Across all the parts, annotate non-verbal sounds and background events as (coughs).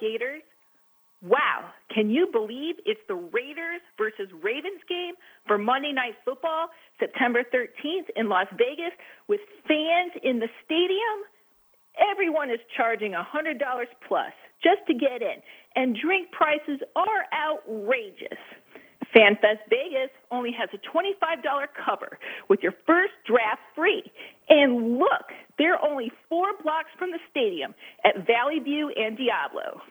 Gators. Wow, can you believe it's the Raiders versus Ravens game for Monday Night Football, September 13th in Las Vegas with fans in the stadium? Everyone is charging $100 plus just to get in, and drink prices are outrageous. FanFest Vegas only has a $25 cover with your first draft free. And look, they're only four blocks from the stadium at Valley View and Diablo.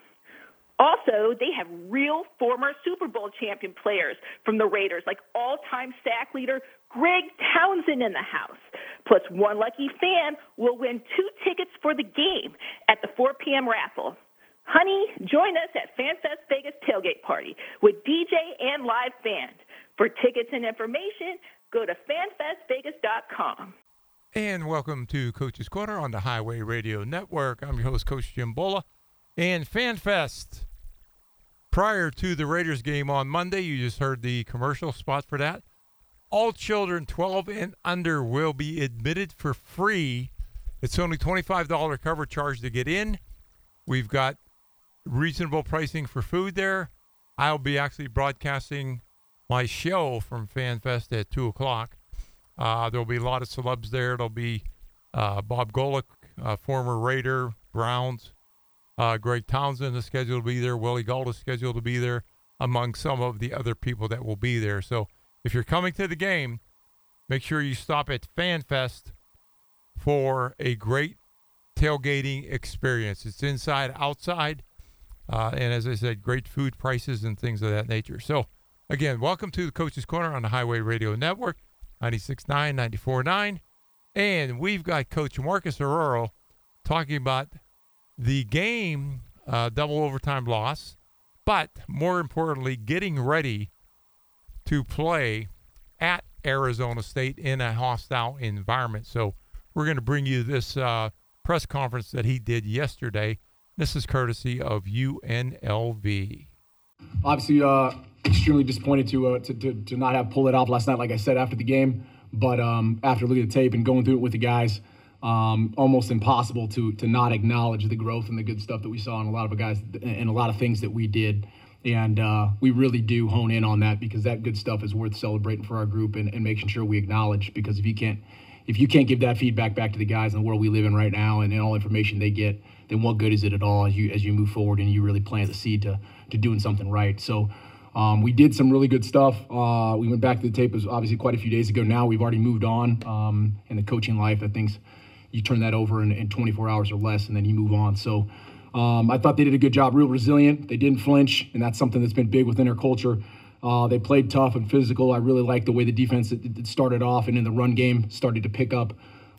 Also, they have real former Super Bowl champion players from the Raiders, like all time sack leader Greg Townsend in the house. Plus, one lucky fan will win two tickets for the game at the 4 p.m. raffle. Honey, join us at FanFest Vegas tailgate party with DJ and live band. For tickets and information, go to fanfestvegas.com. And welcome to Coach's Corner on the Highway Radio Network. I'm your host, Coach Jim Bola. And FanFest prior to the Raiders game on Monday. You just heard the commercial spot for that. All children 12 and under will be admitted for free. It's only $25 cover charge to get in. We've got reasonable pricing for food there. I'll be actually broadcasting my show from FanFest at 2 o'clock. Uh, there'll be a lot of celebs there. There'll be uh, Bob Golic, uh, former Raider, Browns, uh, Greg Townsend is scheduled to be there. Willie Gault is scheduled to be there, among some of the other people that will be there. So if you're coming to the game, make sure you stop at FanFest for a great tailgating experience. It's inside, outside, uh, and as I said, great food prices and things of that nature. So, again, welcome to the Coach's Corner on the Highway Radio Network, 96.9, 94.9. And we've got Coach Marcus Arroyo talking about the game, uh, double overtime loss, but more importantly, getting ready to play at Arizona State in a hostile environment. So we're going to bring you this uh, press conference that he did yesterday. This is courtesy of UNLV. Obviously, uh, extremely disappointed to, uh, to, to, to, not have pulled it off last night, like I said after the game. But um, after looking at the tape and going through it with the guys, um, almost impossible to to not acknowledge the growth and the good stuff that we saw in a lot of the guys and a lot of things that we did. And uh, we really do hone in on that because that good stuff is worth celebrating for our group and, and making sure we acknowledge. Because if you can't if you can't give that feedback back to the guys in the world we live in right now and, and all information they get, then what good is it at all as you as you move forward and you really plant the seed to to doing something right? So. Um, we did some really good stuff. Uh, we went back to the tape. It was obviously quite a few days ago. Now we've already moved on um, in the coaching life. I think you turn that over in, in 24 hours or less, and then you move on. So um, I thought they did a good job, real resilient. They didn't flinch, and that's something that's been big within our culture. Uh, they played tough and physical. I really liked the way the defense it, it started off and in the run game started to pick up.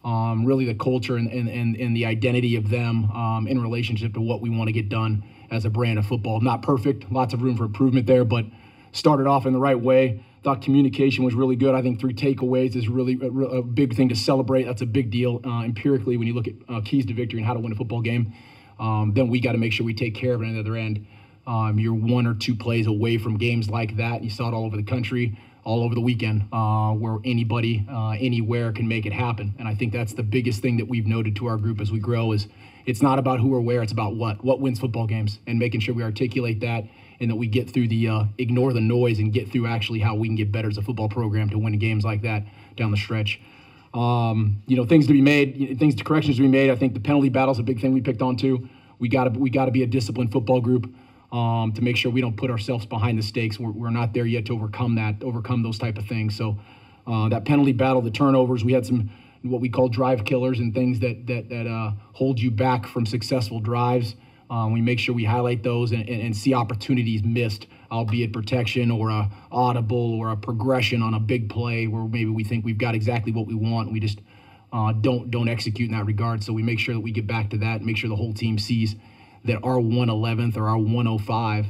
Um, really, the culture and, and, and, and, the identity of them um, in relationship to what we want to get done as a brand of football. Not perfect, lots of room for improvement there, but started off in the right way. Thought communication was really good. I think three takeaways is really a, a big thing to celebrate. That's a big deal uh, empirically when you look at uh, keys to victory and how to win a football game. Um, then we got to make sure we take care of it on the other end. Um, you're one or two plays away from games like that. You saw it all over the country, all over the weekend, uh, where anybody, uh, anywhere can make it happen. And I think that's the biggest thing that we've noted to our group as we grow is it's not about who or where, it's about what. What wins football games, and making sure we articulate that and that we get through the uh, ignore the noise and get through actually how we can get better as a football program to win games like that down the stretch. Um, you know, things to be made, things to corrections to be made. I think the penalty battle is a big thing we picked on too. We got to we got to be a disciplined football group um, to make sure we don't put ourselves behind the stakes. We're, we're not there yet to overcome that, overcome those type of things. So uh, that penalty battle, the turnovers, we had some what we call drive killers and things that that that uh, hold you back from successful drives. Um, we make sure we highlight those and, and, and, see opportunities missed, albeit protection or a audible or a progression on a big play where maybe we think we've got exactly what we want. We just uh, don't don't execute in that regard. So we make sure that we get back to that. And make sure the whole team sees that our 111th or our 105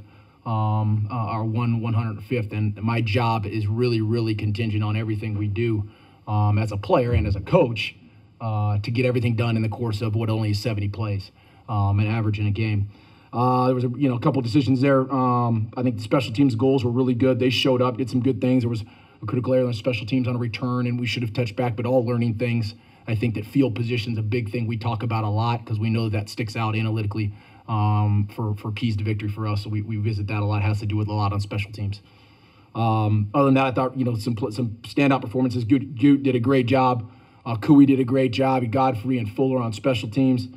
um, uh, our 1 105th. And my job is really really contingent on everything we do um, as a player and as a coach uh, to get everything done in the course of what only is 70 plays um, an average in a game. Uh, there was a you know a couple decisions there. Um, I think the special teams goals were really good. They showed up, did some good things. There was a critical error on special teams on a return, and we should have touched back. But all learning things. I think that field position is a big thing we talk about a lot because we know that sticks out analytically um, for for keys to victory for us. So we, we visit that a lot. It has to do with a lot on special teams. Um, other than that, I thought you know some some standout performances. Goot, Goot did a great job. Uh, Cooey did a great job. Godfrey and Fuller on special teams.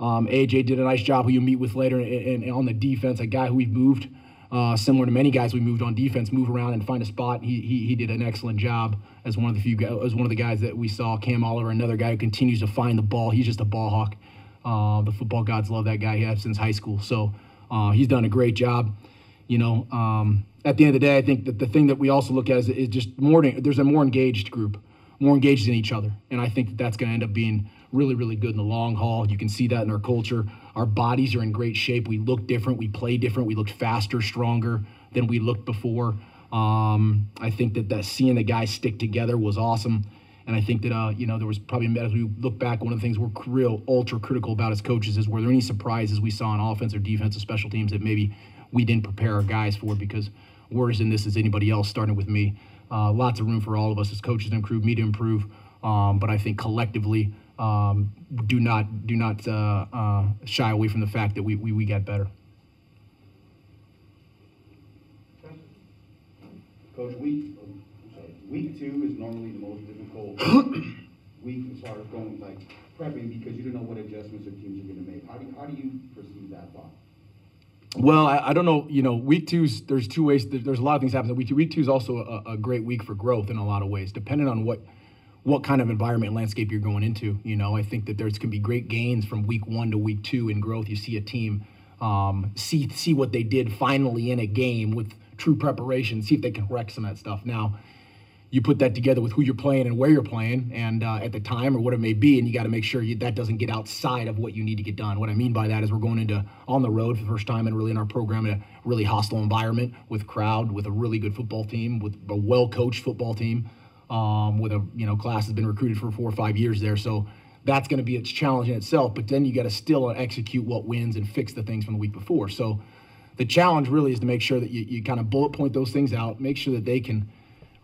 Um, AJ did a nice job. Who you meet with later, and, and on the defense, a guy who we've moved, uh, similar to many guys we moved on defense, move around and find a spot. He, he, he did an excellent job as one of the few as one of the guys that we saw. Cam Oliver, another guy who continues to find the ball. He's just a ball hawk. Uh, the football gods love that guy. He has since high school, so uh, he's done a great job. You know, um, at the end of the day, I think that the thing that we also look at is, is just more. There's a more engaged group, more engaged in each other, and I think that that's going to end up being really, really good in the long haul. You can see that in our culture. Our bodies are in great shape. We look different. We play different. We look faster, stronger than we looked before. Um, I think that, that seeing the guys stick together was awesome. And I think that, uh, you know, there was probably, as we look back, one of the things we're real ultra critical about as coaches is were there any surprises we saw on offense or defense or special teams that maybe we didn't prepare our guys for because we're as in this as anybody else, starting with me. Uh, lots of room for all of us as coaches to improve, me to improve. Um, but I think collectively, um, do not do not uh, uh, shy away from the fact that we, we, we got better. Coach, week sorry, week two is normally the most difficult (coughs) week as far as going like prepping because you don't know what adjustments or teams are going to make. How do you, how do you perceive that thought? Well, I, I, don't know. You know, week two's there's two ways. There's a lot of things happening. Week two, week two is also a, a great week for growth in a lot of ways, depending on what what kind of environment landscape you're going into. You know, I think that there's to be great gains from week one to week two in growth. You see a team um, see see what they did finally in a game with true preparation, see if they can correct some of that stuff. Now, you put that together with who you're playing and where you're playing and uh, at the time or what it may be, and you got to make sure you, that doesn't get outside of what you need to get done. What I mean by that is we're going into on the road for the first time and really in our program in a really hostile environment with crowd, with a really good football team, with a well coached football team um, with a you know class has been recruited for four or five years there. So that's going to be its challenge in itself. But then you got to still execute what wins and fix the things from the week before. So the challenge really is to make sure that you, you kind of bullet point those things out, make sure that they can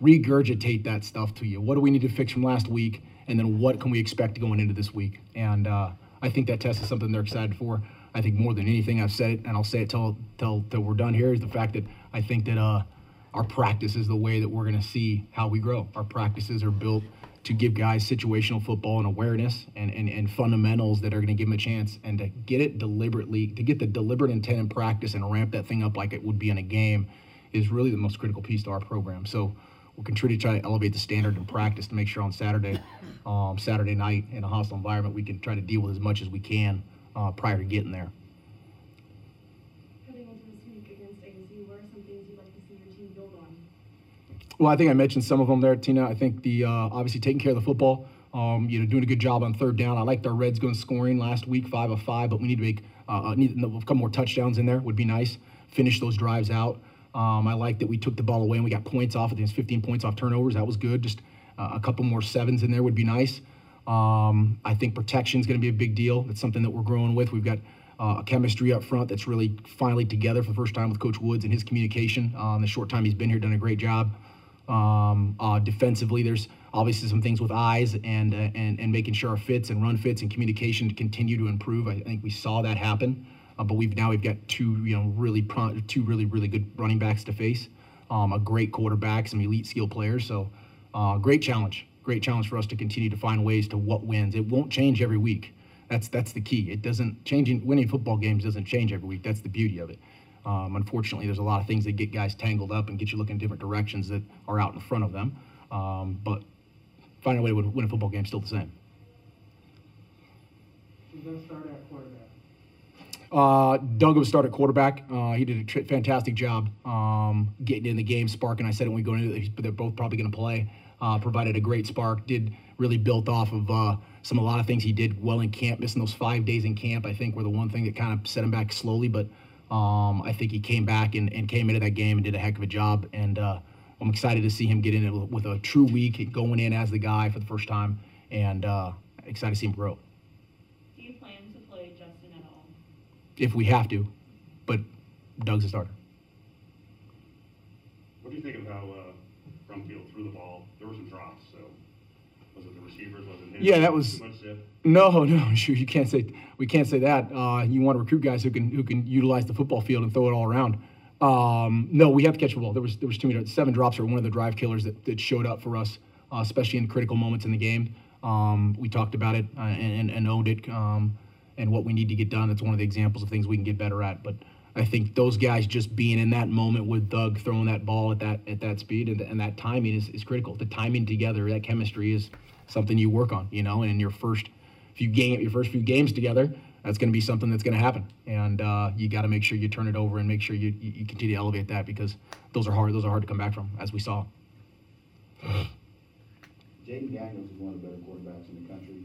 regurgitate that stuff to you. What do we need to fix from last week? And then what can we expect going into this week? And uh, I think that test is something they're excited for. I think more than anything, I've said it, and I'll say it till till till we're done here. Is the fact that I think that uh, our practice is the way that we're going to see how we grow. Our practices are built to give guys situational football and awareness and, and, and fundamentals that are going to give them a chance and to get it deliberately, to get the deliberate intent in practice and ramp that thing up like it would be in a game is really the most critical piece to our program. So we'll continue to try to elevate the standard in practice to make sure on Saturday, (laughs) um, Saturday night in a hostile environment, we can try to deal with as much as we can uh, prior to getting there. Well, I think I mentioned some of them there, Tina. I think the uh, obviously taking care of the football, um, you know, doing a good job on third down. I liked our Reds going scoring last week, five of five, but we need to make uh, uh need a couple more touchdowns in there. Would be nice. Finish those drives out. Um, I like that we took the ball away and we got points off. I think it's 15 points off turnovers. That was good. Just uh, a couple more sevens in there would be nice. Um, I think protection is going to be a big deal. That's something that we're growing with. We've got uh, a chemistry up front that's really finally together for the first time with Coach Woods and his communication. Um, the short time he's been here, done a great job. Um, uh, defensively, there's obviously some things with eyes and, uh, and and making sure our fits and run fits and communication continue to improve. I think we saw that happen, uh, but we've now we've got two you know really pro- two really really good running backs to face, um, a great quarterback, some elite skill players. So, uh, great challenge, great challenge for us to continue to find ways to what wins. It won't change every week. That's that's the key. It doesn't changing winning football games doesn't change every week. That's the beauty of it. Um, unfortunately, there's a lot of things that get guys tangled up and get you looking in different directions that are out in front of them. Um, but finding a way to win a football game is still the same. Start at quarterback? Uh, Doug will start quarterback. Uh, he did a tr- fantastic job um, getting in the game, sparking. I said it when we go into it, they're both probably going to play. Uh, provided a great spark. Did really built off of uh, some a lot of things he did well in camp. Missing those five days in camp, I think, were the one thing that kind of set him back slowly. But um, I think he came back and, and came into that game and did a heck of a job. And uh, I'm excited to see him get in it with a true week, going in as the guy for the first time, and uh, excited to see him grow. Do you plan to play Justin at all? If we have to, but Doug's a starter. What do you think of how uh, Brumfield threw the ball? There were some drops, so Was it the receivers? Was it him? Yeah, that was- Too much zip? No, no, (laughs) sure you can't say we can't say that. Uh, you want to recruit guys who can who can utilize the football field and throw it all around. Um, no, we have to catch the ball. There was there was too many seven drops are one of the drive killers that, that showed up for us, uh, especially in critical moments in the game. Um, we talked about it uh, and, and owned it um, and what we need to get done. It's one of the examples of things we can get better at. But I think those guys just being in that moment with Doug throwing that ball at that at that speed and, and that timing is, is critical. The timing together, that chemistry is something you work on, you know, and in your first few game your first few games together, that's going to be something that's going to happen, and uh, you got to make sure you turn it over and make sure you, you, continue to elevate that because those are hard. Those are hard to come back from, as we saw. Jayden Daniels is one of the better quarterbacks in the country.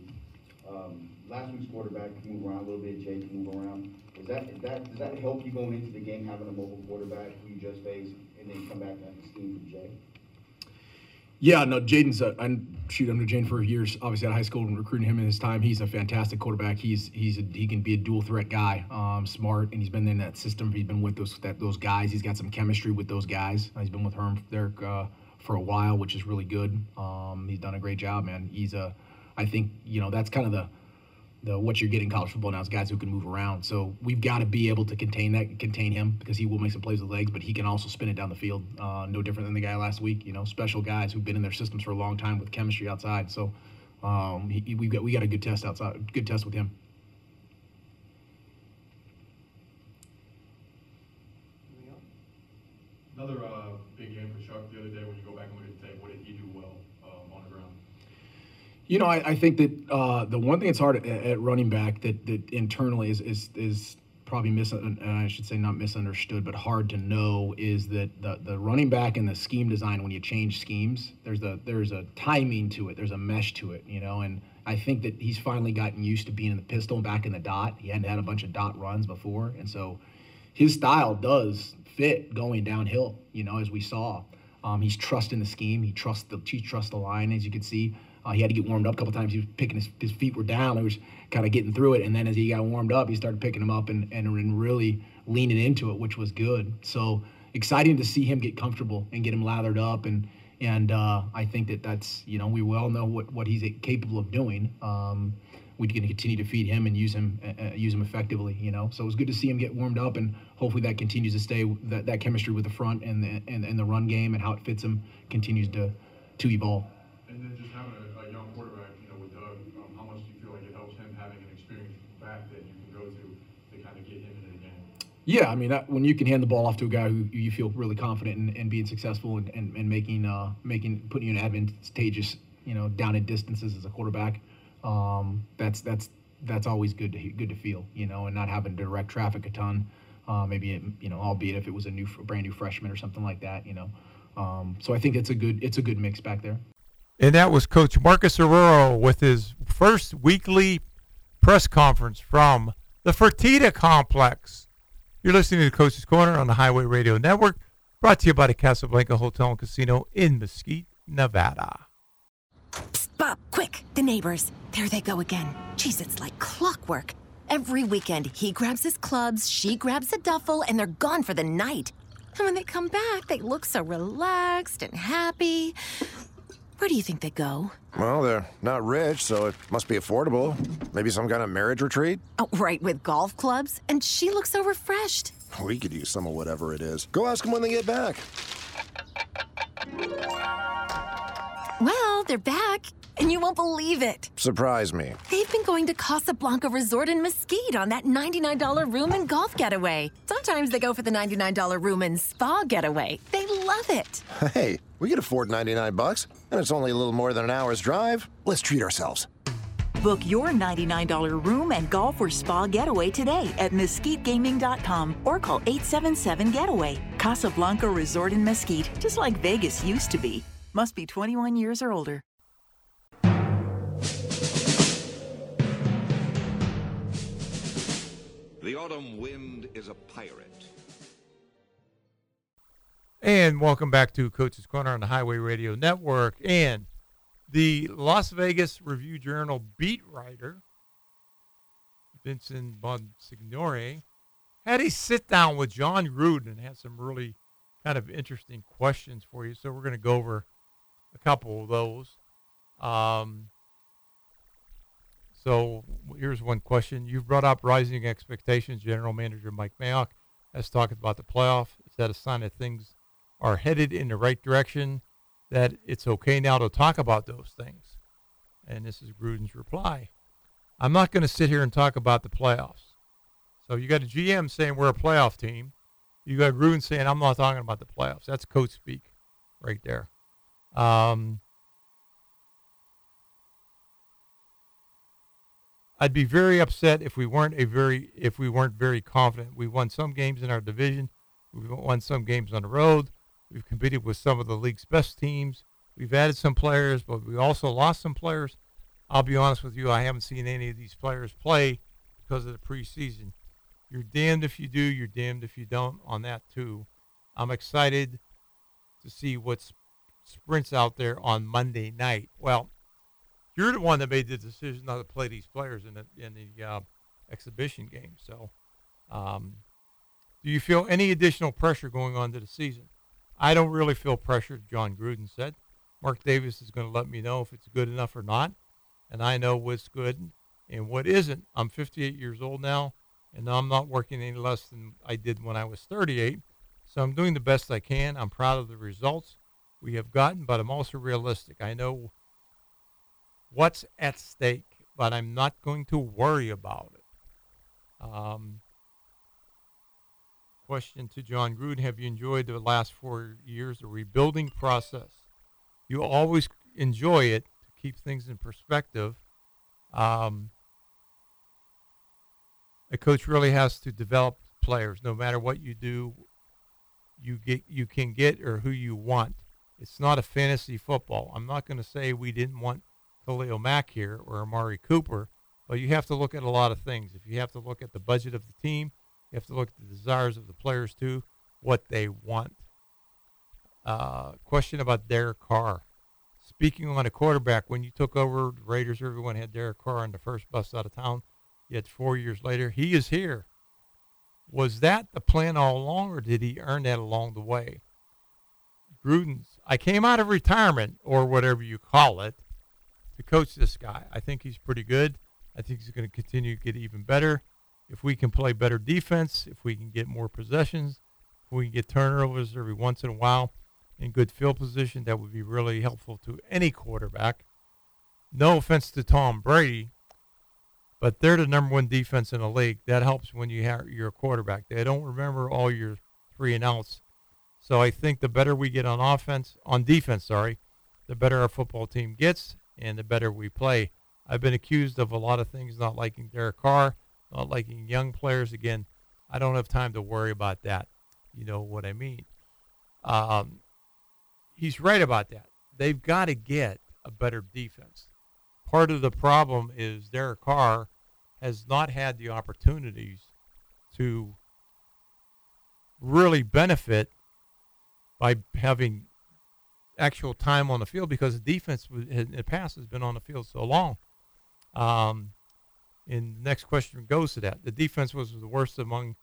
Um, last week's quarterback can move around a little bit, Jay can move around. Is that, is that, does that help you going into the game, having a mobile quarterback who you just faced, and then come back and scheme from Jay? Yeah, no, Jayden's I shoot under Jayden for years. Obviously, at high school and recruiting him in his time, he's a fantastic quarterback. He's he's a, he can be a dual threat guy, um, smart, and he's been in that system. He's been with those that those guys. He's got some chemistry with those guys. He's been with Herm there uh, for a while, which is really good. Um, he's done a great job, man. He's a, I think you know that's kind of the the what you're getting in college football now is guys who can move around. So we've got to be able to contain that, contain him because he will make some plays with legs, but he can also spin it down the field. Uh, no different than the guy last week. You know, special guys who've been in their systems for a long time with chemistry outside. So um, he- we've got we got a good test outside, good test with him. Another uh, You know, I, I think that uh, the one thing that's hard at, at running back that, that internally is is, is probably mis I should say not misunderstood, but hard to know is that the, the running back and the scheme design when you change schemes, there's a there's a timing to it, there's a mesh to it, you know, and I think that he's finally gotten used to being in the pistol and back in the dot. He hadn't had a bunch of dot runs before, and so his style does fit going downhill. You know, as we saw, um, he's trusting the scheme. He trusts the he trusts the line, as you can see. Uh, he had to get warmed up a couple times. He was picking his, his feet were down. He was kind of getting through it, and then as he got warmed up, he started picking them up and, and and really leaning into it, which was good. So exciting to see him get comfortable and get him lathered up and. And uh, I think that that's, you know, we well know what, what he's capable of doing. Um, we're going to continue to feed him and use him uh, uh, use him effectively. You know, so it was good to see him get warmed up, and hopefully that continues to stay. That, that chemistry with the front and the and, and the run game and how it fits him continues to to evolve. And then just having a, a young quarterback, you know, with Doug, um, how much do you feel like it helps him having an experienced back that you can go to to kind of get him into the game? Yeah, I mean, that, when you can hand the ball off to a guy who you feel really confident in, in being successful and, and, and making uh, making putting you in advantageous, you know, down at distances as a quarterback, um, that's that's that's always good to good to feel, you know, and not having to direct traffic a ton. Uh, maybe it, you know, albeit if it was a new brand new freshman or something like that, you know. Um, so I think it's a good it's a good mix back there. And that was Coach Marcus Arroyo with his first weekly press conference from the Fertitta Complex. You're listening to Coach's Corner on the Highway Radio Network, brought to you by the Casablanca Hotel and Casino in Mesquite, Nevada. Psst, Bob, quick! The neighbors. There they go again. Jeez, it's like clockwork. Every weekend, he grabs his clubs, she grabs a duffel, and they're gone for the night. And when they come back, they look so relaxed and happy. Where do you think they go? Well, they're not rich, so it must be affordable. Maybe some kind of marriage retreat? Oh, right, with golf clubs. And she looks so refreshed. We could use some of whatever it is. Go ask them when they get back. Well, they're back, and you won't believe it. Surprise me. They've been going to Casablanca Resort in Mesquite on that $99 room and golf getaway. Sometimes they go for the $99 room and spa getaway. They love it. Hey, we could afford 99 bucks, and it's only a little more than an hour's drive. Let's treat ourselves. Book your $99 room and golf or spa getaway today at mesquitegaming.com or call 877 Getaway. Casablanca Resort in Mesquite, just like Vegas used to be. Must be 21 years or older. The autumn wind is a pirate. And welcome back to Coach's Corner on the Highway Radio Network. And the Las Vegas Review Journal beat writer, Vincent Bonsignore, had a sit down with Jon Gruden and had some really kind of interesting questions for you. So we're going to go over a couple of those. Um, so here's one question. You've brought up rising expectations. General Manager Mike Mayock has talked about the playoff. Is that a sign that things are headed in the right direction? That it's okay now to talk about those things? And this is Gruden's reply. I'm not going to sit here and talk about the playoffs. So you got a GM saying we're a playoff team. You got Gruden saying I'm not talking about the playoffs. That's coach speak right there. Um, I'd be very upset if we weren't a very if we weren't very confident. We won some games in our division. We've won some games on the road. We've competed with some of the league's best teams. We've added some players, but we also lost some players. I'll be honest with you, I haven't seen any of these players play because of the preseason. You're damned if you do, you're damned if you don't on that too. I'm excited to see what's sprints out there on Monday night. Well, you're the one that made the decision not to play these players in the in the uh, exhibition game. So, um, do you feel any additional pressure going on to the season? I don't really feel pressure. Jon Gruden said. Mark Davis is going to let me know if it's good enough or not, and I know what's good and what isn't. I'm 58 years old now, and I'm not working any less than I did when I was 38. So I'm doing the best I can. I'm proud of the results we have gotten, but I'm also realistic. I know what's at stake, but I'm not going to worry about it. Um, question to Jon Gruden Have you enjoyed the last four years, the rebuilding process? You always enjoy it to keep things in perspective. Um, a coach really has to develop players no matter what you do you get you can get or who you want it's not a fantasy football i'm not going to say we didn't want Khalil Mack here or Amari Cooper, but you have to look at a lot of things. If you have to look at the budget of the team, you have to look at the desires of the players too, what they want. Uh, question about Derek Carr. Speaking on a quarterback, when you took over the Raiders, everyone had Derek Carr on the first bus out of town. Yet four years later, he is here. Was that the plan all along, or did he earn that along the way? Gruden's. I came out of retirement, or whatever you call it, coach this guy. I think he's pretty good. I think he's going to continue to get even better. If we can play better defense, if we can get more possessions, if we can get turnovers every once in a while in good field position, that would be really helpful to any quarterback. No offense to Tom Brady, but they're the number one defense in the league. That helps when you have your quarterback. They don't remember all your three and outs. So I think the better we get on offense, on defense, sorry, the better our football team gets, and the better we play. I've been accused of a lot of things, not liking Derek Carr, not liking young players. Again, I don't have time to worry about that. You know what I mean? Um, he's right about that. They've got to get a better defense. Part of the problem is Derek Carr has not had the opportunities to really benefit by having actual time on the field because the defense in the past has been on the field so long. Um, and the next question goes to that. The defense was the worst among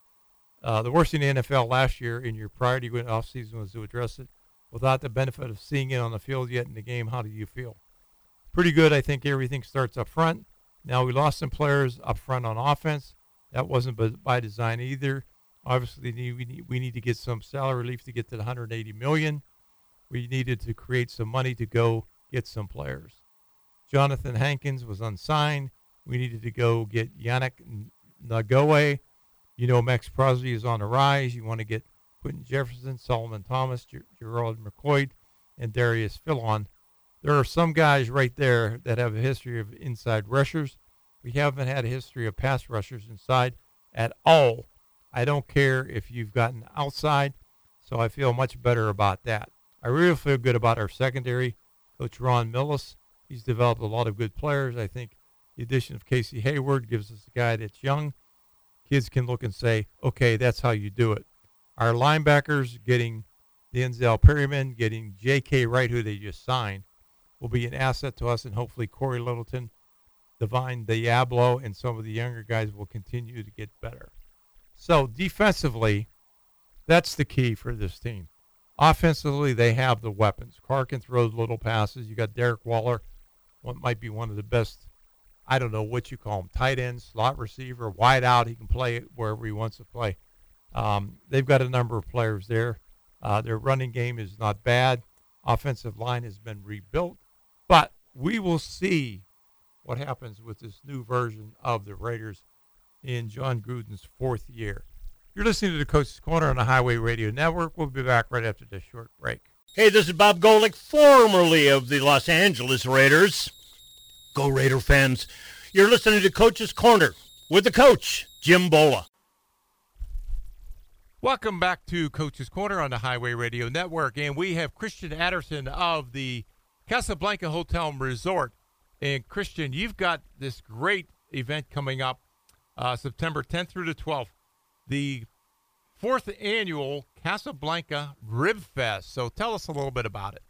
uh, the worst in the NFL last year, and your priority when off season was to address it. Without the benefit of seeing it on the field yet in the game, how do you feel? Pretty good. I think everything starts up front. Now we lost some players up front on offense. That wasn't by design either. Obviously, we need, we need to get some salary relief to get to the 180 million we needed to create some money to go get some players. Johnathan Hankins was unsigned. We needed to go get Yannick Ngakoue. You know, Maxx Crosby is on the rise. You want to get Quinton Jefferson, Solomon Thomas, Ger- Gerald McCoy, and Darius Philon. There are some guys right there that have a history of inside rushers. We haven't had a history of pass rushers inside at all. I don't care if you've gotten outside, so I feel much better about that. I really feel good about our secondary. Coach Ron Milus, he's developed a lot of good players. I think the addition of Casey Hayward gives us a guy that's young. Kids can look and say, okay, that's how you do it. Our linebackers getting Denzel Perryman, getting J.K. Wright, who they just signed, will be an asset to us, and hopefully Cory Littleton, Divine Deablo, and some of the younger guys will continue to get better. So defensively, that's the key for this team. Offensively, they have the weapons. Carr can throw little passes. You got Derek Waller, what might be one of the best. I don't know what you call him, tight end, slot receiver, wide out. He can play wherever he wants to play. Um, they've got a number of players there. Uh, their running game is not bad. Offensive line has been rebuilt, but we will see what happens with this new version of the Raiders in Jon Gruden's fourth year. You're listening to the Coach's Corner on the Highway Radio Network. We'll be back right after this short break. Hey, this is Bob Golic, formerly of the Los Angeles Raiders. Go Raider fans. You're listening to Coach's Corner with the coach, Jim Bola. Welcome back to Coach's Corner on the Highway Radio Network. And we have Christian Adderson of the Casablanca Hotel and Resort. And Christian, you've got this great event coming up uh, September 10th through the 12th, the fourth annual Casablanca Rib Fest. So tell us a little bit about it.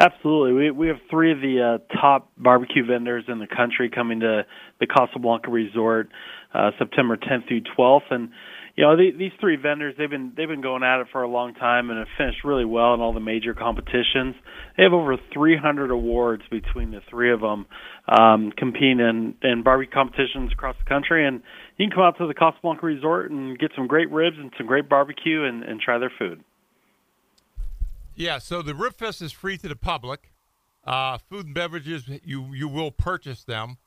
Absolutely. We we have three of the uh, top barbecue vendors in the country coming to the Casablanca Resort uh, September 10th through 12th, and you know the, these three vendors they've been they've been going at it for a long time and have finished really well in all the major competitions. They have over 300 awards between the three of them, um, competing in in barbecue competitions across the country. And you can come out to the Casablanca Resort and get some great ribs and some great barbecue and, and try their food. Yeah, so the Rib Fest is free to the public. Uh, food and beverages, you you will purchase them.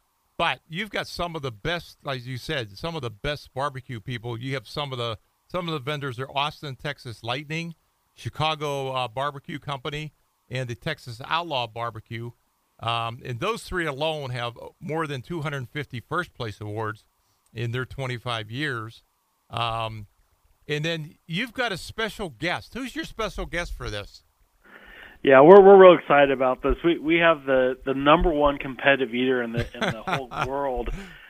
But you've got some of the best, as you said, some of the best barbecue people. You have some of the some of the vendors are Austin, Texas Lightning, Chicago uh, Barbecue Company, and the Texas Outlaw Barbecue. Um, and those three alone have more than 250 first place awards in their 25 years. Um, and then you've got a special guest. Who's your special guest for this? Yeah, we're we're real excited about this. We we have the the number one competitive eater in the in the whole (laughs) world,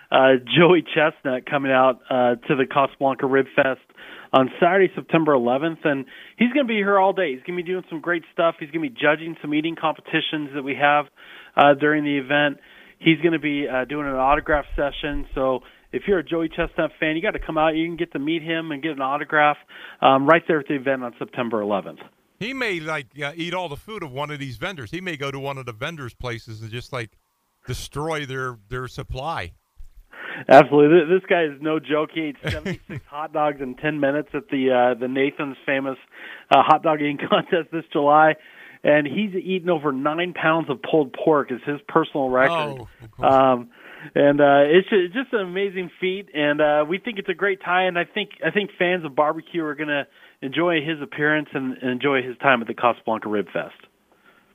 uh, Joey Chestnut, coming out uh, to the Casablanca Rib Fest on Saturday, September 11th, and he's going to be here all day. He's going to be doing some great stuff. He's going to be judging some eating competitions that we have uh, during the event. He's going to be uh, doing an autograph session. So if you're a Joey Chestnut fan, you got to come out. You can get to meet him and get an autograph um, right there at the event on September 11th. He may like uh, eat all the food of one of these vendors. He may go to one of the vendors' places and just like destroy their their supply. Absolutely, this guy is no joke. He ate 76 (laughs) hot dogs in 10 minutes at the uh, the Nathan's famous uh, hot dog eating (laughs) contest this July, and he's eaten over nine pounds of pulled pork. Is his personal record. Oh, um, and uh, it's just, just an amazing feat, and uh, we think it's a great tie. And I think I think fans of barbecue are going to enjoy his appearance and, and enjoy his time at the Casablanca Rib Fest.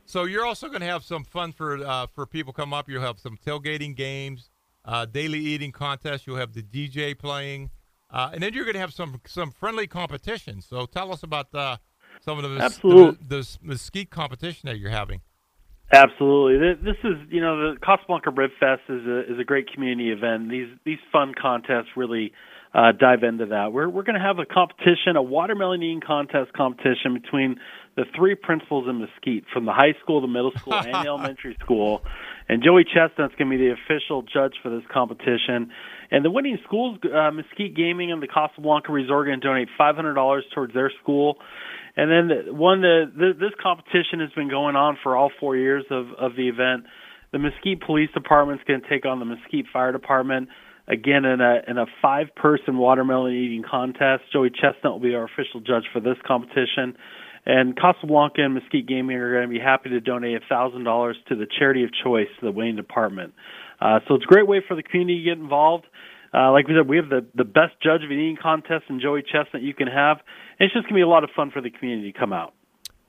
So you're also going to have some fun for uh, for people come up. You'll have some tailgating games, uh, daily eating contests. You'll have the DJ playing, uh, and then you're going to have some some friendly competitions. So tell us about uh, some of the, Absolutely. the, the mesquite competition that you're having. Absolutely. This is, you know, the Casablanca Rib Fest is a is a great community event. These these fun contests really uh, dive into that. We're we're going to have a competition, a watermelon eating contest competition between the three principals in Mesquite, from the high school, the middle school, and the (laughs) elementary school. And Joey Chestnut's going to be the official judge for this competition. And the winning schools, uh, Mesquite Gaming and the Casablanca Resort, are going to donate $500 towards their school. And then the, one the, the this competition has been going on for all four years of of the event. The Mesquite Police Department is going to take on the Mesquite Fire Department again in a in a five person watermelon eating contest. Joey Chestnut will be our official judge for this competition. And Casablanca and Mesquite Gaming are going to be happy to donate $1,000 to the charity of choice, the Wayne Department. Uh, so it's a great way for the community to get involved. Uh, like we said, we have the, the best judge of an eating contest in Joey Chestnut you can have. And it's just going to be a lot of fun for the community to come out.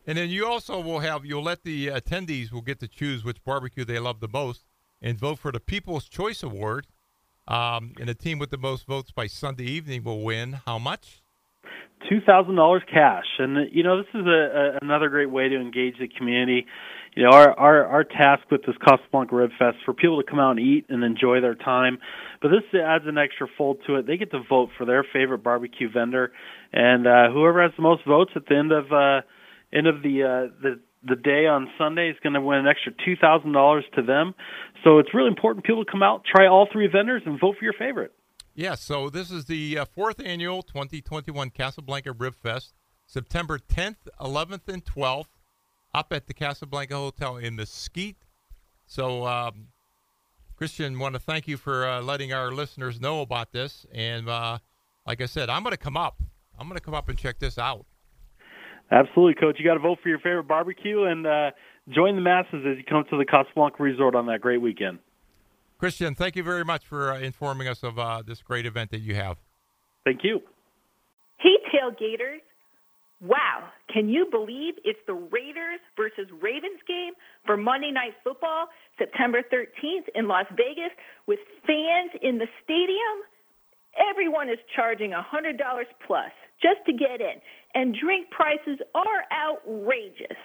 And then you also will have you'll let the attendees will get to choose which barbecue they love the most and vote for the People's Choice Award. Um, and the team with the most votes by Sunday evening will win how much? Two thousand dollars cash, and you know this is a, a, another great way to engage the community. You know our our our task with this Casablanca Rib Fest for people to come out and eat and enjoy their time, but this adds an extra fold to it. They get to vote for their favorite barbecue vendor, and uh, whoever has the most votes at the end of uh, end of the uh, the the day on Sunday is going to win an extra two thousand dollars to them. So it's really important people come out, try all three vendors, and vote for your favorite. Yeah. So this is the uh, fourth annual 2021 Casablanca Rib Fest, September 10th, 11th, and 12th, up at the Casablanca Hotel in Mesquite. So, um, Christian, want to thank you for uh, letting our listeners know about this. And uh, like I said, I'm going to come up. I'm going to come up and check this out. Absolutely, Coach. You got to vote for your favorite barbecue and uh, join the masses as you come to the Casablanca Resort on that great weekend. Christian, thank you very much for uh, informing us of uh, this great event that you have. Thank you. Hey, tailgaters. Wow, can you believe it's the Raiders versus Ravens game for Monday Night Football, September 13th in Las Vegas, with fans in the stadium? Everyone is charging $100 plus just to get in, and drink prices are outrageous.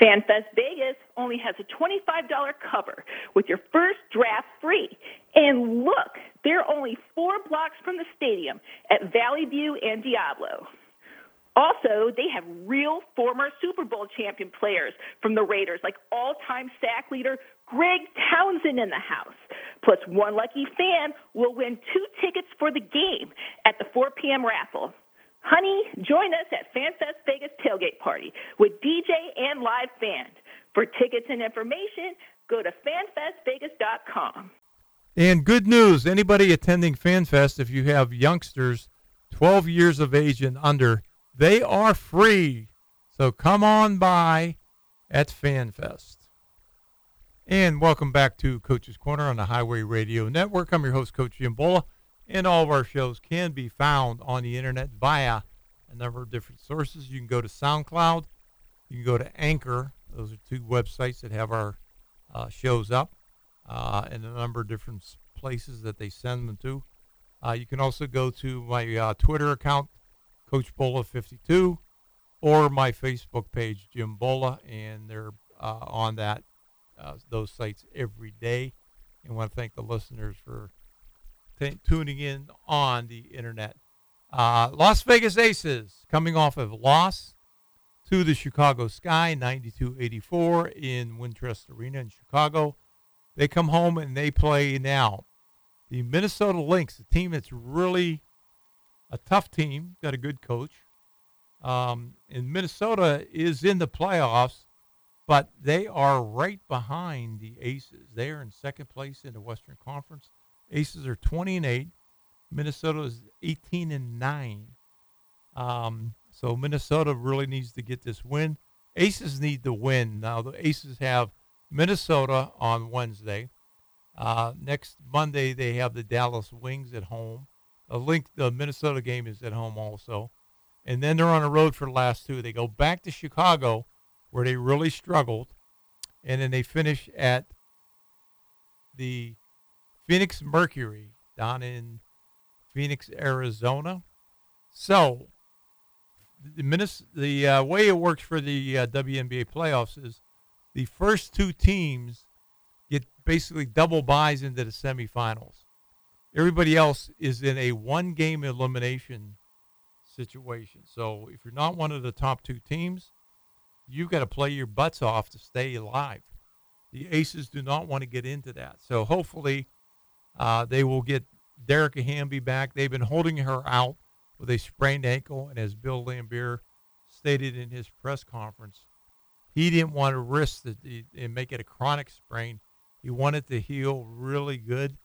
FanFest Vegas only has a $25 cover with your first draft free. And look, they're only four blocks from the stadium at Valley View and Diablo. Also, they have real former Super Bowl champion players from the Raiders, like all time sack leader Greg Townsend in the house. Plus, one lucky fan will win two tickets for the game at the 4 p.m. raffle. Honey, join us at FanFest Vegas tailgate party with DJ and live band. For tickets and information, go to fanfestvegas.com. And good news anybody attending FanFest, if you have youngsters 12 years of age and under, they are free. So come on by at FanFest. And welcome back to Coach's Corner on the Highway Radio Network. I'm your host, Coach Jim Bola. And all of our shows can be found on the internet via a number of different sources. You can go to SoundCloud, you can go to Anchor. Those are two websites that have our uh, shows up, uh, and a number of different places that they send them to. Uh, you can also go to my uh, Twitter account, Coach Bola52, or my Facebook page, Jim Bola, and they're uh, on that uh, those sites every day. And want to thank the listeners for t- tuning in on the internet. Uh, Las Vegas Aces coming off of loss to the Chicago Sky, 92-84 in Wintrust Arena in Chicago. They come home and they play now. The Minnesota Lynx, a team that's really a tough team, got a good coach. Um, and Minnesota is in the playoffs, but they are right behind the Aces. They are in second place in the Western Conference. Aces are 20 and 8. Minnesota is 18 and 9. Um, so Minnesota really needs to get this win. Aces need to win. Now the Aces have Minnesota on Wednesday. Uh, next Monday they have the Dallas Wings at home. The link the Minnesota game is at home also. And then they're on the road for the last two. They go back to Chicago where they really struggled. And then they finish at the Phoenix Mercury down in Phoenix, Arizona. So the the uh, way it works for the uh, WNBA playoffs is the first two teams get basically double buys into the semifinals. Everybody else is in a one game elimination situation. So if you're not one of the top two teams, you've got to play your butts off to stay alive. The Aces do not want to get into that. So hopefully uh, they will get Dearica Hamby back. They've been holding her out with a sprained ankle, and as Bill Laimbeer stated in his press conference, he didn't want to risk it and make it a chronic sprain. He wanted to heal really good.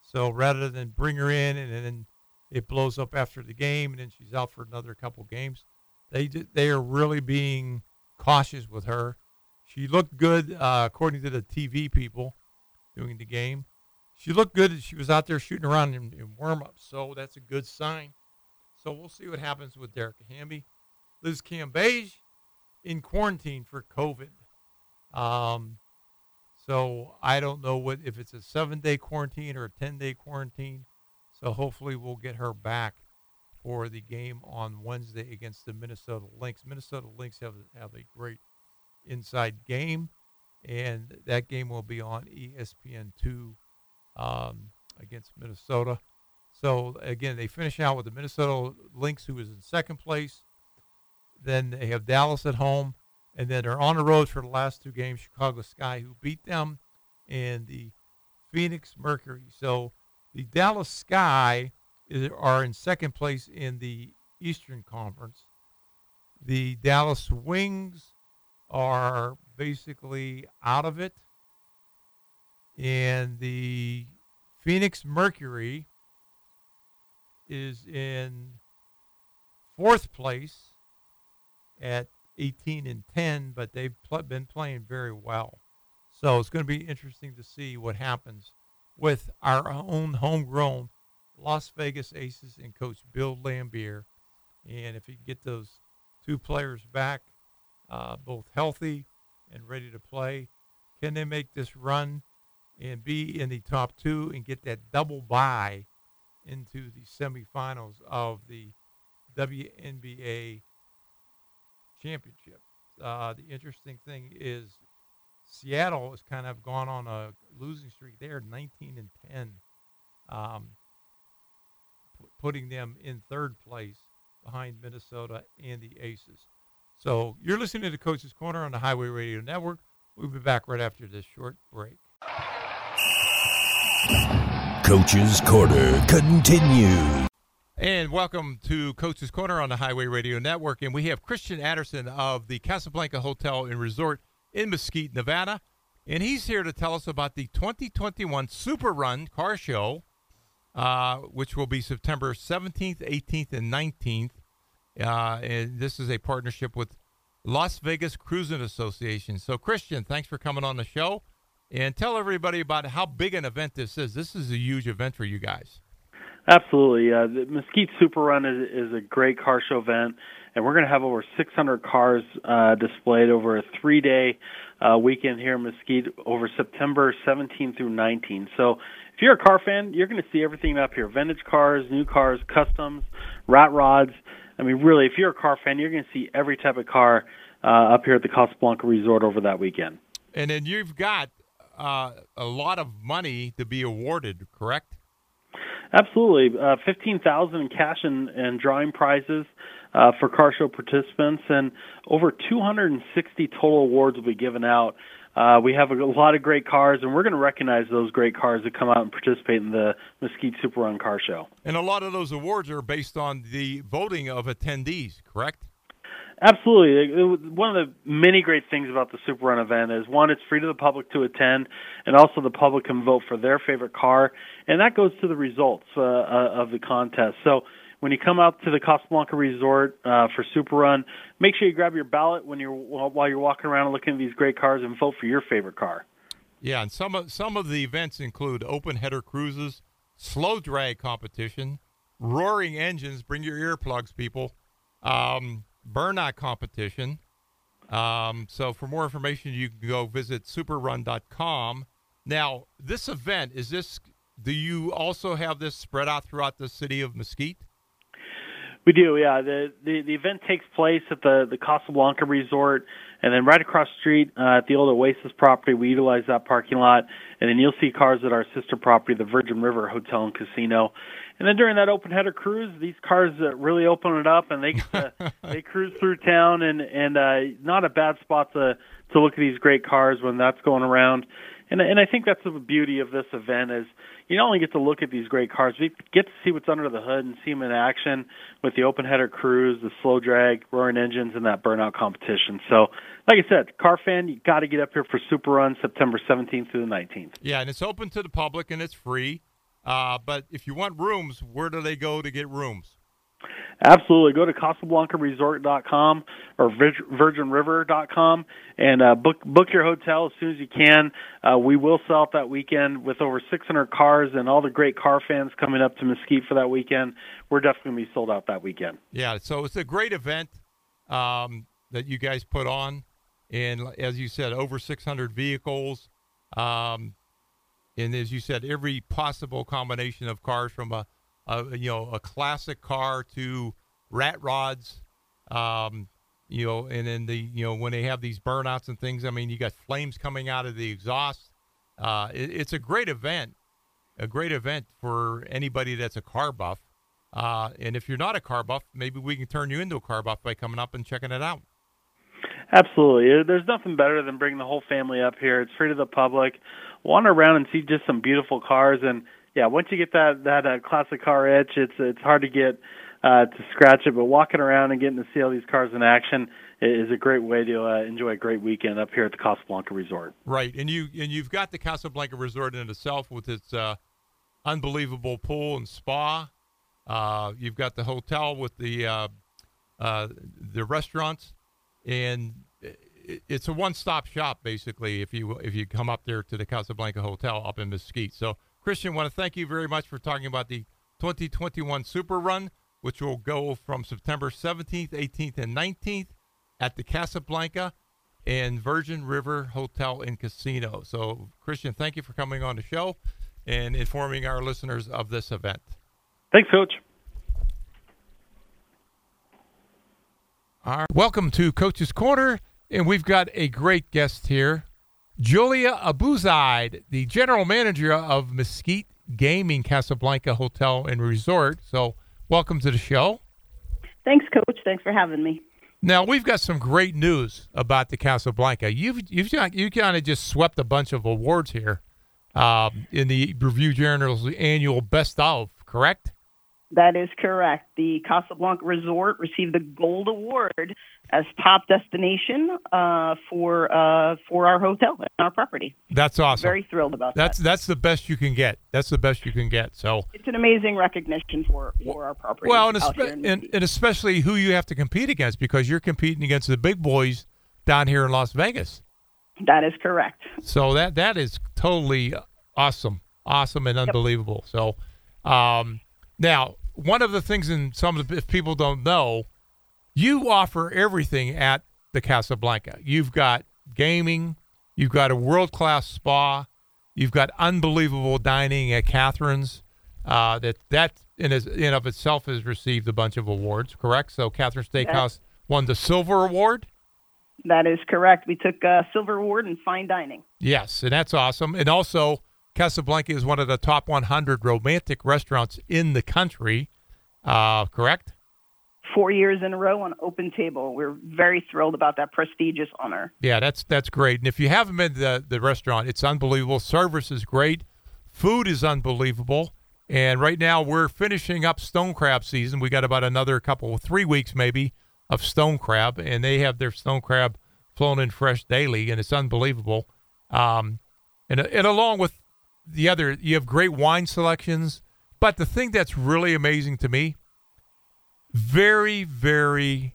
So rather than bring her in and then it blows up after the game and then she's out for another couple games, they they are really being cautious with her. She looked good uh, according to the TV people doing the game she looked good. She was out there shooting around in, in warm ups, so that's a good sign. So we'll see what happens with Dearica Hamby. Liz Cambage in quarantine for COVID. Um, so I don't know what if it's a seven day quarantine or a ten day quarantine. So hopefully we'll get her back for the game on Wednesday against the Minnesota Lynx. Minnesota Lynx have have a great inside game, and that game will be on ESPN two um, against Minnesota. So again, they finish out with the Minnesota Lynx, who is in second place. Then they have Dallas at home, and then they're on the road for the last two games. Chicago Sky, who beat them, and the Phoenix Mercury. So the Dallas Sky is, are in second place in the Eastern Conference. The Dallas Wings are basically out of it. And the Phoenix Mercury is in fourth place at 18 and 10, but they've pl- been playing very well. So it's going to be interesting to see what happens with our own homegrown Las Vegas Aces and Coach Bill Laimbeer. And if you can get those two players back, uh, both healthy and ready to play, can they make this run and be in the top two and get that double bye into the semifinals of the WNBA championship? Uh, the interesting thing is Seattle has kind of gone on a losing streak. They are 19 and 10, um, p- putting them in third place behind Minnesota and the Aces. So you're listening to Coach's Corner on the Highway Radio Network. We'll be back right after this short break. Coach's Corner continues. And welcome to Coach's Corner on the Highway Radio Network. And we have Christian Anderson of the Casablanca Hotel and Resort in Mesquite, Nevada. And he's here to tell us about the 2021 Super Run Car Show, uh, which will be September 17th, 18th, and 19th. Uh, and this is a partnership with Las Vegas Cruising Association. So, Christian, thanks for coming on the show. And tell everybody about how big an event this is. This is a huge event for you guys. Absolutely. Uh, the Mesquite Super Run is, is a great car show event, and we're going to have over 600 cars uh, displayed over a three day uh, weekend here in Mesquite over September 17 through 19. So if you're a car fan, you're going to see everything up here vintage cars, new cars, customs, rat rods. I mean, really, if you're a car fan, you're going to see every type of car uh, up here at the Casablanca Resort over that weekend. And then you've got uh, a lot of money to be awarded, correct? Absolutely, uh, fifteen thousand in cash and, and drawing prizes uh, for car show participants, and over two hundred and sixty total awards will be given out. Uh, we have a, a lot of great cars, and we're going to recognize those great cars that come out and participate in the Mesquite Super Run Car Show. And a lot of those awards are based on the voting of attendees, correct? Absolutely. One of the many great things about the Super Run event is one, it's free to the public to attend, and also the public can vote for their favorite car, and that goes to the results uh, uh, of the contest. So when you come out to the Casablanca Resort uh, for Super Run, make sure you grab your ballot when you're while you're walking around and looking at these great cars and vote for your favorite car. Yeah, and some of some of the events include open header cruises, slow drag competition, roaring engines. Bring your earplugs, people. Um, burnout competition. Um, so for more information, you can go visit superrun.com. Now, this event is this. Do you also have this spread out throughout the city of Mesquite? We do, yeah. The, the the event takes place at the the Casablanca Resort, and then right across the street uh, at the old Oasis property, we utilize that parking lot, and then you'll see cars at our sister property, the Virgin River Hotel and Casino. And then during that open header cruise, these cars uh, really open it up, and they uh, (laughs) they cruise through town, and and uh, not a bad spot to to look at these great cars when that's going around. And and I think that's the beauty of this event is you not only get to look at these great cars, we get to see what's under the hood and see them in action with the open header cruise, the slow drag, roaring engines, and that burnout competition. So, like I said, car fan, you got to get up here for Super Run September 17th through the 19th. Yeah, and it's open to the public and it's free. Uh, but if you want rooms, where do they go to get rooms? Absolutely. Go to CasablancaResort.com or VirginRiver.com and uh, book book your hotel as soon as you can. Uh, we will sell out that weekend with over 600 cars and all the great car fans coming up to Mesquite for that weekend. We're definitely going to be sold out that weekend. Yeah, so it's a great event um, that you guys put on, and as you said, over 600 vehicles. Um, and as you said, every possible combination of cars from a, a you know a classic car to rat rods, um, you know, and then the you know when they have these burnouts and things. I mean, you got flames coming out of the exhaust. Uh, it, it's a great event, a great event for anybody that's a car buff. Uh, and if you're not a car buff, maybe we can turn you into a car buff by coming up and checking it out. Absolutely. There's nothing better than bringing the whole family up here. It's free to the public. Wander around and see just some beautiful cars and yeah, once you get that that uh, classic car itch, it's it's hard to get uh to scratch it, but walking around and getting to see all these cars in action, is a great way to uh, enjoy a great weekend up here at the Casablanca Resort. Right, and you and you've got the Casablanca Resort in itself with its uh, unbelievable pool and spa. Uh, you've got the hotel with the uh, uh, the restaurants, and it's a one-stop shop basically. If you if you come up there to the Casablanca Hotel up in Mesquite. So, Christian, want to thank you very much for talking about the 2021 Super Run, which will go from September 17th, 18th, and 19th at the Casablanca and Virgin River Hotel and Casino. So, Christian, thank you for coming on the show and informing our listeners of this event. Thanks, Coach. All right. Welcome to Coach's Corner, and we've got a great guest here, Julia Abuzaid, the general manager of Mesquite Gaming Casablanca Hotel and Resort. So, welcome to the show. Thanks, Coach. Thanks for having me. Now we've got some great news about the Casablanca. You've you've you kind of just swept a bunch of awards here um, in the Review Journal's annual Best of, correct? That is correct. The Casablanca Resort received the Gold Award as top destination uh, for uh, for our hotel and our property. That's awesome. Very thrilled about that's, that. That's that's the best you can get. That's the best you can get. So it's an amazing recognition for for our property. Well, and, espe- and, and especially who you have to compete against because you're competing against the big boys down here in Las Vegas. That is correct. So that that is totally awesome, awesome, and unbelievable. Yep. So um, now one of the things, and some of the, if people don't know, you offer everything at the Casablanca. You've got gaming, you've got a world class spa, you've got unbelievable dining at Catherine's. Uh, that that in, in of itself has received a bunch of awards, correct? So Catherine Steakhouse won the silver award. That is correct. We took a silver award in fine dining. Yes, and that's awesome. And also, Casablanca is one of the top 100 romantic restaurants in the country. Uh, correct? Four years in a row on Open Table. We're very thrilled about that prestigious honor. Yeah, that's that's great. And if you haven't been to the, the restaurant, it's unbelievable. Service is great. Food is unbelievable. And right now we're finishing up stone crab season. We got about another couple, three weeks maybe, of stone crab, and they have their stone crab flown in fresh daily, and it's unbelievable. Um, and and along with the other, you have great wine selections. But the thing that's really amazing to me, very, very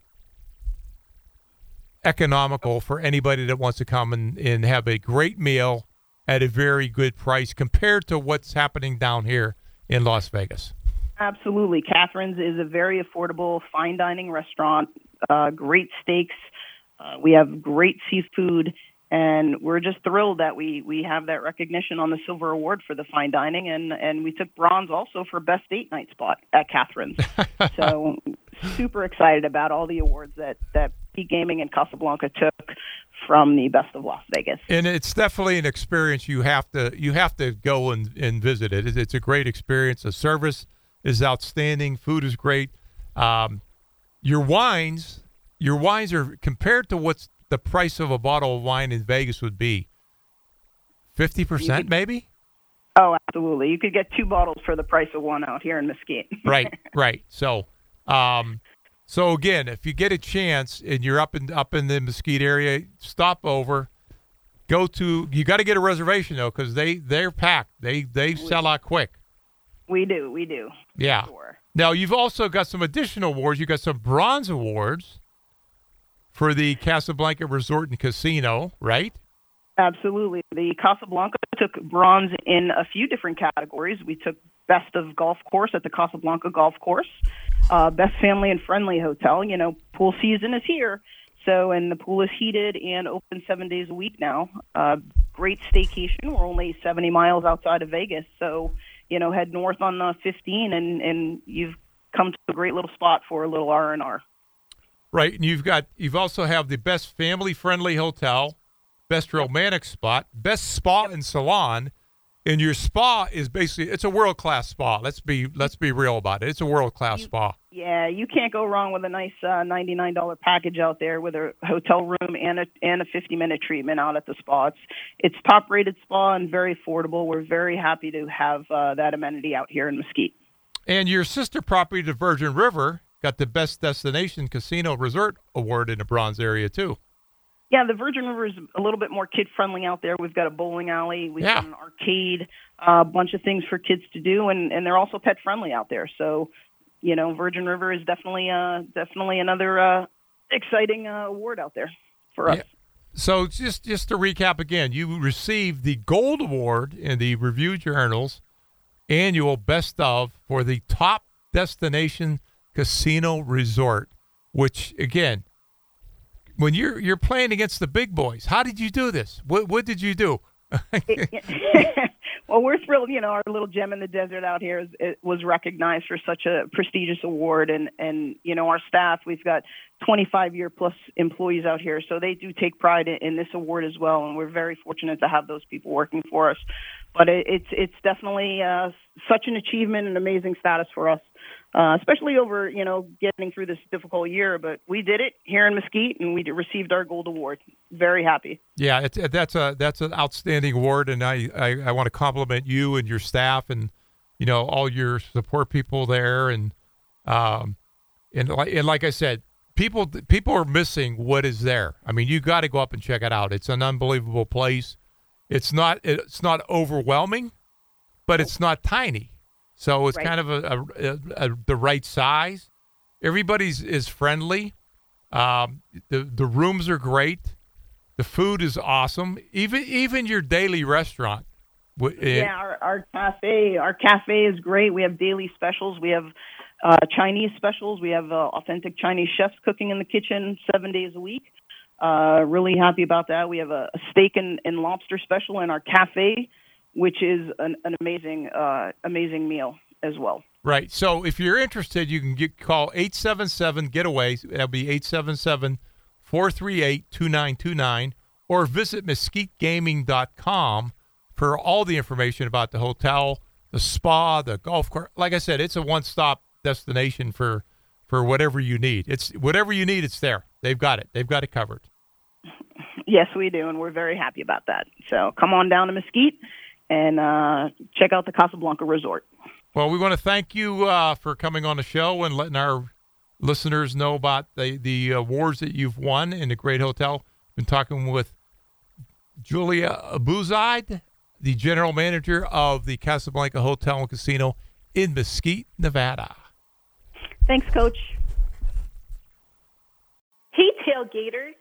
economical for anybody that wants to come and, and have a great meal at a very good price compared to what's happening down here in Las Vegas. Absolutely. Catherine's is a very affordable fine dining restaurant, uh, great steaks. Uh, we have great seafood and we're just thrilled that we we have that recognition on the silver award for the fine dining and and we took bronze also for best date night spot at Catherine's. (laughs) so super excited about all the awards that that Peak Gaming and Casablanca took from the best of Las Vegas. And it's definitely an experience you have to you have to go and, and visit it. It's a great experience. The service is outstanding. Food is great. Um, your wines, your wines are compared to what's the price of a bottle of wine in Vegas would be? 50% maybe? Oh, absolutely. You could get two bottles for the price of one out here in Mesquite. (laughs) right, right. So, um, so again, if you get a chance and you're up in up in the Mesquite area, stop over. Go to. You got to get a reservation though, because they they're packed. They they sell out quick. We do. We do. Yeah. Sure. Now you've also got some additional awards. You got some bronze awards for the Casablanca Resort and Casino, right? Absolutely. The Casablanca took bronze in a few different categories. We took best of golf course at the Casablanca Golf Course, uh, best family and friendly hotel. You know, pool season is here. So, and the pool is heated and open seven days a week now. Uh, great staycation. We're only 70 miles outside of Vegas. So, you know, head north on the 15 and, and you've come to a great little spot for a little R&R. Right, and you've got you've also have the best family friendly hotel, best romantic spot, best spa and salon, and your spa is basically it's a world class spa. Let's be let's be real about it. It's a world class spa. Yeah, you can't go wrong with a nice uh, ninety nine dollar package out there with a hotel room and a and a fifty minute treatment out at the spa. It's it's top rated spa and very affordable. We're very happy to have uh, that amenity out here in Mesquite. And your sister property, the Virgin River, got the best destination casino resort award in the Bronze area too. Yeah, the Virgin River is a little bit more kid friendly out there. We've got a bowling alley, we've Yeah. got an arcade, a bunch of things for kids to do, and and they're also pet friendly out there. So, you know, Virgin River is definitely uh definitely another uh exciting uh, award out there for us. Yeah. So just just to recap again, you received the Gold Award in the Review Journal's annual Best of for the top destination casino resort. Which again, when you're you're playing against the big boys, how did you do this? What what did you do? (laughs) well, we're thrilled. You know, our little gem in the desert out here is, it was recognized for such a prestigious award, and and you know, our staff. We've got 25 year plus employees out here, so they do take pride in, in this award as well, and we're very fortunate to have those people working for us. But it, it's it's definitely uh, such an achievement and amazing status for us. Uh, especially over, you know, getting through this difficult year, but we did it here in Mesquite, and we received our gold award. Very happy. Yeah, it's, that's a that's an outstanding award, and I, I, I want to compliment you and your staff and you know all your support people there, and um, and like and like I said, people people are missing what is there. I mean, you got to go up and check it out. It's an unbelievable place. It's not it's not overwhelming, but it's not tiny. So it's Right. kind of a, a, a, the right size. Everybody's is friendly. Um, the the rooms are great. The food is awesome. Even even your daily restaurant. it- yeah, our, our cafe, our cafe is great. We have daily specials. We have uh, Chinese specials. We have uh, authentic Chinese chefs cooking in the kitchen seven days a week. Uh, really happy about that. We have a, a steak and, and lobster special in our cafe, which is an, an amazing, uh, amazing meal as well. Right. So if you're interested, you can get call 877 getaway. That'll be 877 438 2929 or visit mesquitegaming.com for all the information about the hotel, the spa, the golf course. Like I said, it's a one-stop destination for for whatever you need. It's whatever you need, it's there. They've got it. They've got it covered. Yes, we do, and we're very happy about that. So come on down to Mesquite and uh, check out the Casablanca Resort. Well, we want to thank you uh, for coming on the show and letting our listeners know about the the awards that you've won in the great hotel. Been talking with Julia Abuzide, the general manager of the Casablanca Hotel and Casino in Mesquite, Nevada. Thanks, Coach. Hey, tailgaters.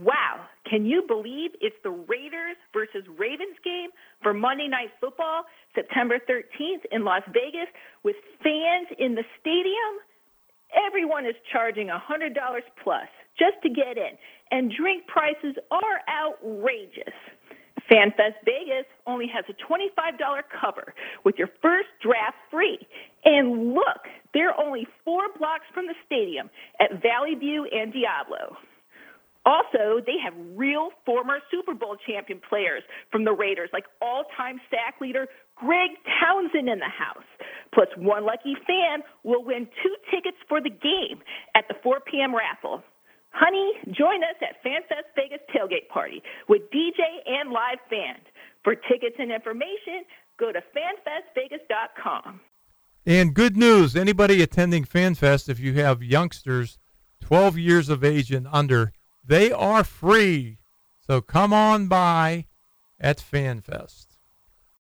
Wow, can you believe it's the Raiders versus Ravens game for Monday Night Football, September 13th in Las Vegas, with fans in the stadium? Everyone is charging $100 plus just to get in, and drink prices are outrageous. FanFest Vegas only has a $25 cover with your first draft free. And look, they're only four blocks from the stadium at Valley View and Diablo. Also, they have real former Super Bowl champion players from the Raiders, like all time sack leader Greg Townsend in the house. Plus, one lucky fan will win two tickets for the game at the 4 p.m. raffle. Honey, join us at FanFest Vegas tailgate party with DJ and live band. For tickets and information, go to fanfestvegas.com. And good news anybody attending FanFest, if you have youngsters 12 years of age and under, they are free. So come on by at FanFest.